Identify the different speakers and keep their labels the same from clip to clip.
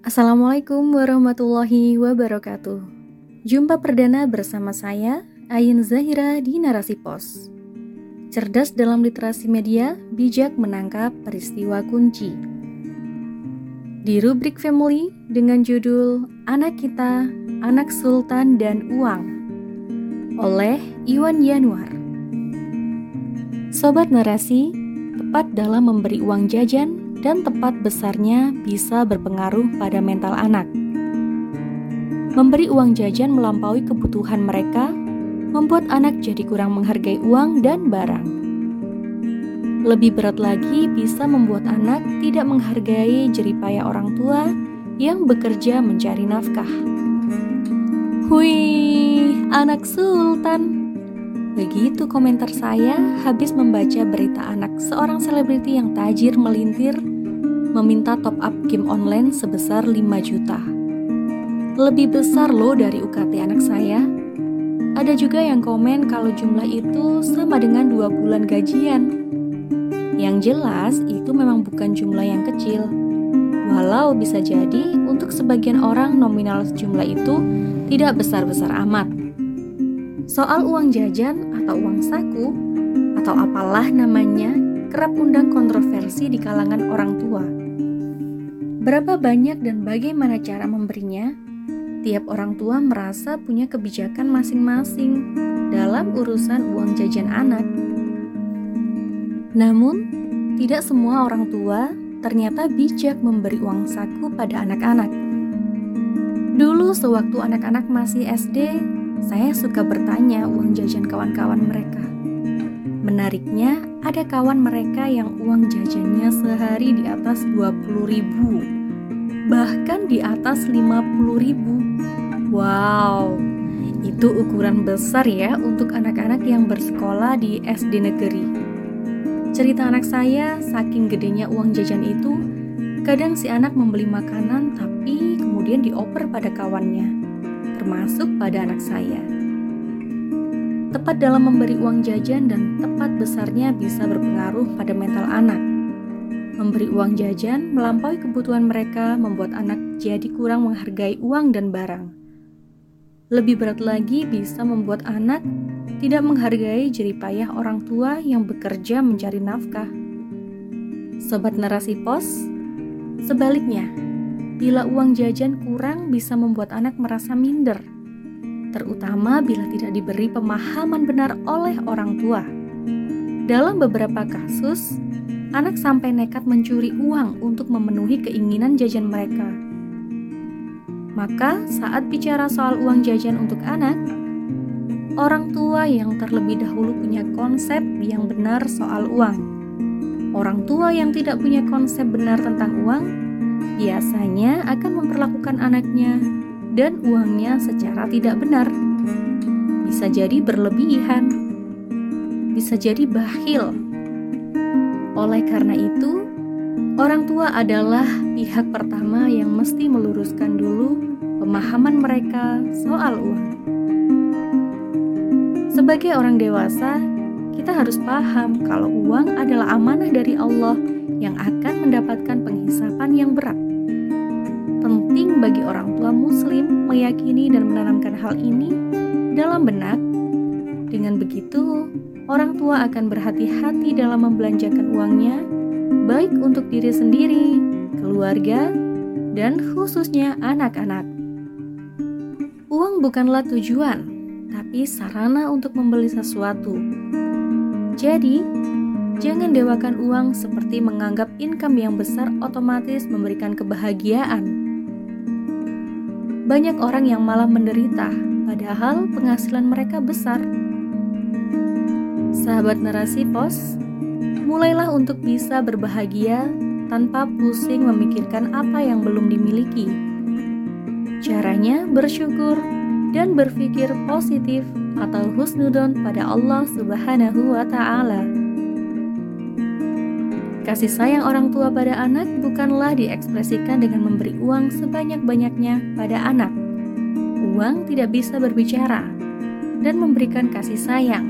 Speaker 1: Assalamualaikum warahmatullahi wabarakatuh. Jumpa perdana bersama saya, Ayin Zahira di Narasi Pos. Cerdas dalam literasi media, bijak menangkap peristiwa kunci. Di rubrik Family dengan judul Anak Kita, Anak Sultan dan Uang oleh Iwan Yanuar. Sobat Narasi, tepat dalam memberi uang jajan dan tepat besarnya bisa berpengaruh pada mental anak. Memberi uang jajan melampaui kebutuhan mereka membuat anak jadi kurang menghargai uang dan barang. Lebih berat lagi bisa membuat anak tidak menghargai jeripaya orang tua yang bekerja mencari nafkah. Hui, anak sultan. Begitu komentar saya habis membaca berita anak seorang selebriti yang tajir melintir meminta top up game online sebesar 5 juta. Lebih besar loh dari UKT anak saya. Ada juga yang komen kalau jumlah itu sama dengan dua bulan gajian. Yang jelas itu memang bukan jumlah yang kecil. Walau bisa jadi untuk sebagian orang nominal jumlah itu tidak besar-besar amat. Soal uang jajan atau uang saku atau apalah namanya kerap undang kontroversi di kalangan orang tua. Berapa banyak dan bagaimana cara memberinya? Tiap orang tua merasa punya kebijakan masing-masing dalam urusan uang jajan anak. Namun, tidak semua orang tua ternyata bijak memberi uang saku pada anak-anak. Dulu sewaktu anak-anak masih SD, saya suka bertanya uang jajan kawan-kawan mereka. Menariknya, ada kawan mereka yang uang jajannya sehari di atas 20 ribu. Bahkan di atas 50 ribu. Wow, itu ukuran besar ya untuk anak-anak yang bersekolah di SD negeri. Cerita anak saya, saking gedenya uang jajan itu Kadang si anak membeli makanan tapi kemudian dioper pada kawannya Termasuk pada anak saya Tepat dalam memberi uang jajan dan tepat besarnya bisa berpengaruh pada mental anak. Memberi uang jajan melampaui kebutuhan mereka membuat anak jadi kurang menghargai uang dan barang. Lebih berat lagi bisa membuat anak tidak menghargai jeripayah orang tua yang bekerja mencari nafkah. Sobat narasi pos, sebaliknya, bila uang jajan kurang bisa membuat anak merasa minder terutama bila tidak diberi pemahaman benar oleh orang tua. Dalam beberapa kasus, anak sampai nekat mencuri uang untuk memenuhi keinginan jajan mereka. Maka, saat bicara soal uang jajan untuk anak, orang tua yang terlebih dahulu punya konsep yang benar soal uang. Orang tua yang tidak punya konsep benar tentang uang biasanya akan memperlakukan anaknya dan uangnya secara tidak benar. Bisa jadi berlebihan, bisa jadi bakhil. Oleh karena itu, orang tua adalah pihak pertama yang mesti meluruskan dulu pemahaman mereka soal uang. Sebagai orang dewasa, kita harus paham kalau uang adalah amanah dari Allah yang akan mendapatkan penghisapan yang berat bagi orang tua Muslim meyakini dan menanamkan hal ini dalam benak. Dengan begitu, orang tua akan berhati-hati dalam membelanjakan uangnya, baik untuk diri sendiri, keluarga, dan khususnya anak-anak. Uang bukanlah tujuan, tapi sarana untuk membeli sesuatu. Jadi, jangan dewakan uang seperti menganggap income yang besar otomatis memberikan kebahagiaan banyak orang yang malah menderita, padahal penghasilan mereka besar. Sahabat narasi pos, mulailah untuk bisa berbahagia tanpa pusing memikirkan apa yang belum dimiliki. Caranya bersyukur dan berpikir positif atau husnudon pada Allah Subhanahu wa Ta'ala. Kasih sayang orang tua pada anak bukanlah diekspresikan dengan memberi uang sebanyak-banyaknya pada anak. Uang tidak bisa berbicara dan memberikan kasih sayang,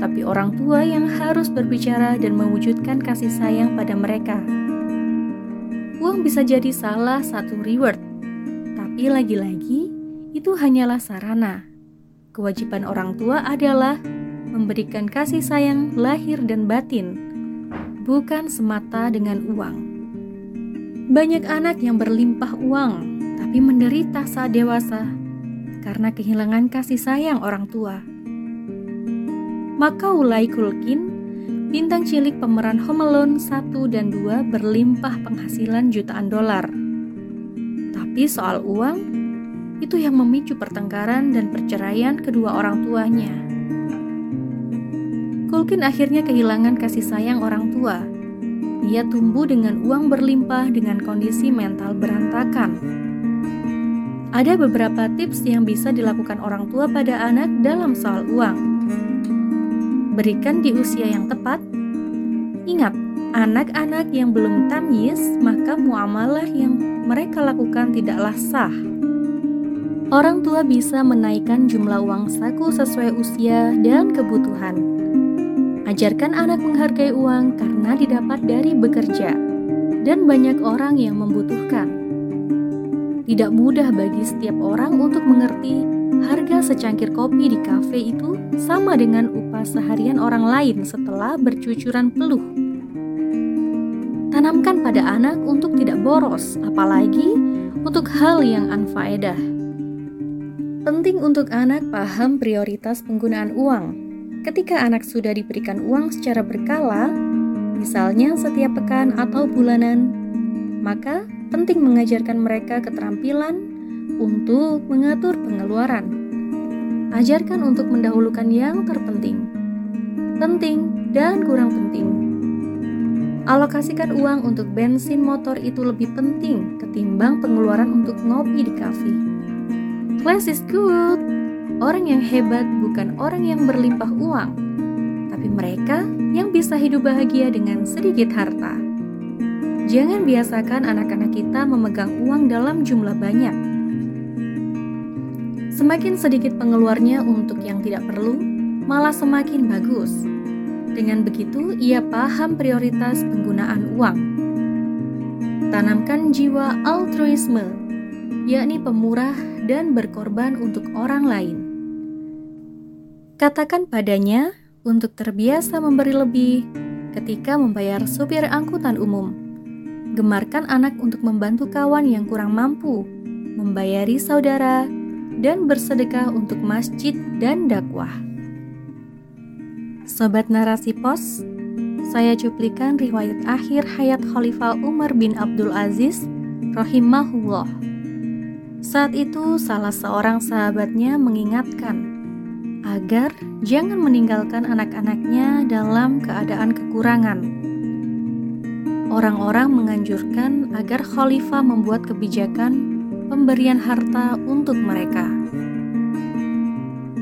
Speaker 1: tapi orang tua yang harus berbicara dan mewujudkan kasih sayang pada mereka. uang bisa jadi salah satu reward. Tapi lagi-lagi, itu hanyalah sarana. Kewajiban orang tua adalah memberikan kasih sayang lahir dan batin, bukan semata dengan uang. Banyak anak yang berlimpah uang, tapi menderita saat dewasa karena kehilangan kasih sayang orang tua. Maka Ulay Kulkin, bintang cilik pemeran Home Alone 1 dan 2 berlimpah penghasilan jutaan dolar. Tapi soal uang, itu yang memicu pertengkaran dan perceraian kedua orang tuanya. Kulkin akhirnya kehilangan kasih sayang orang tua. Ia tumbuh dengan uang berlimpah dengan kondisi mental berantakan. Ada beberapa tips yang bisa dilakukan orang tua pada anak dalam soal uang. Berikan di usia yang tepat. Ingat, anak-anak yang belum tamyiz, maka muamalah yang mereka lakukan tidaklah sah. Orang tua bisa menaikkan jumlah uang saku sesuai usia dan kebutuhan. Ajarkan anak menghargai uang karena didapat dari bekerja, dan banyak orang yang membutuhkan. Tidak mudah bagi setiap orang untuk mengerti harga secangkir kopi di kafe itu sama dengan upah seharian orang lain setelah bercucuran peluh. Tanamkan pada anak untuk tidak boros, apalagi untuk hal yang anfaedah. Penting untuk anak paham prioritas penggunaan uang Ketika anak sudah diberikan uang secara berkala, misalnya setiap pekan atau bulanan, maka penting mengajarkan mereka keterampilan untuk mengatur pengeluaran. Ajarkan untuk mendahulukan yang terpenting, penting, dan kurang penting. Alokasikan uang untuk bensin motor itu lebih penting ketimbang pengeluaran untuk ngopi di kafe. Class is good. Orang yang hebat bukan orang yang berlimpah uang, tapi mereka yang bisa hidup bahagia dengan sedikit harta. Jangan biasakan anak-anak kita memegang uang dalam jumlah banyak. Semakin sedikit pengeluarnya untuk yang tidak perlu, malah semakin bagus. Dengan begitu, ia paham prioritas penggunaan uang. Tanamkan jiwa altruisme, yakni pemurah dan berkorban untuk orang lain. Katakan padanya untuk terbiasa memberi lebih ketika membayar supir angkutan umum. Gemarkan anak untuk membantu kawan yang kurang mampu, membayari saudara, dan bersedekah untuk masjid dan dakwah. Sobat Narasi Pos, saya cuplikan riwayat akhir hayat Khalifah Umar bin Abdul Aziz rahimahullah. Saat itu salah seorang sahabatnya mengingatkan agar jangan meninggalkan anak-anaknya dalam keadaan kekurangan. Orang-orang menganjurkan agar khalifah membuat kebijakan pemberian harta untuk mereka.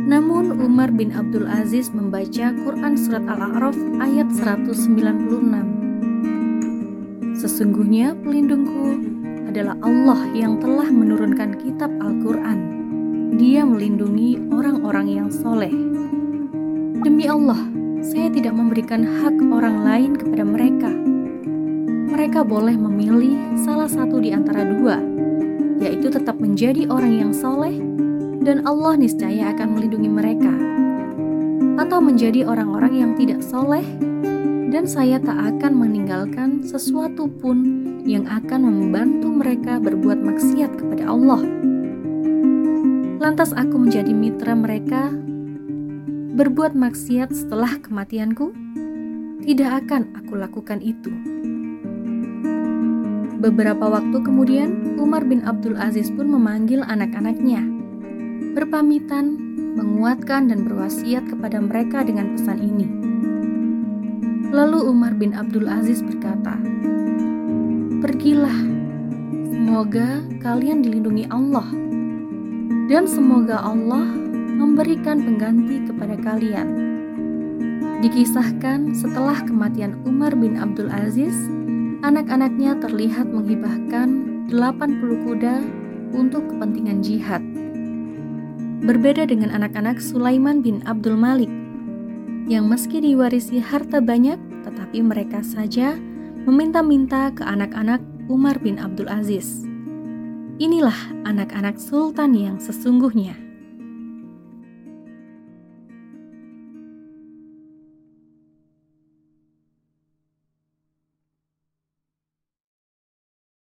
Speaker 1: Namun Umar bin Abdul Aziz membaca Quran Surat Al-A'raf ayat 196. Sesungguhnya pelindungku adalah Allah yang telah menurunkan kitab Al-Quran dia melindungi orang-orang yang soleh. Demi Allah, saya tidak memberikan hak orang lain kepada mereka. Mereka boleh memilih salah satu di antara dua, yaitu tetap menjadi orang yang soleh, dan Allah niscaya akan melindungi mereka, atau menjadi orang-orang yang tidak soleh, dan saya tak akan meninggalkan sesuatu pun yang akan membantu mereka berbuat maksiat kepada Allah lantas aku menjadi mitra mereka, berbuat maksiat setelah kematianku? Tidak akan aku lakukan itu. Beberapa waktu kemudian, Umar bin Abdul Aziz pun memanggil anak-anaknya, berpamitan, menguatkan dan berwasiat kepada mereka dengan pesan ini. Lalu Umar bin Abdul Aziz berkata, "Pergilah, semoga kalian dilindungi Allah." Dan semoga Allah memberikan pengganti kepada kalian. Dikisahkan setelah kematian Umar bin Abdul Aziz, anak-anaknya terlihat menghibahkan 80 kuda untuk kepentingan jihad. Berbeda dengan anak-anak Sulaiman bin Abdul Malik, yang meski diwarisi harta banyak, tetapi mereka saja meminta-minta ke anak-anak Umar bin Abdul Aziz. Inilah anak-anak sultan yang sesungguhnya.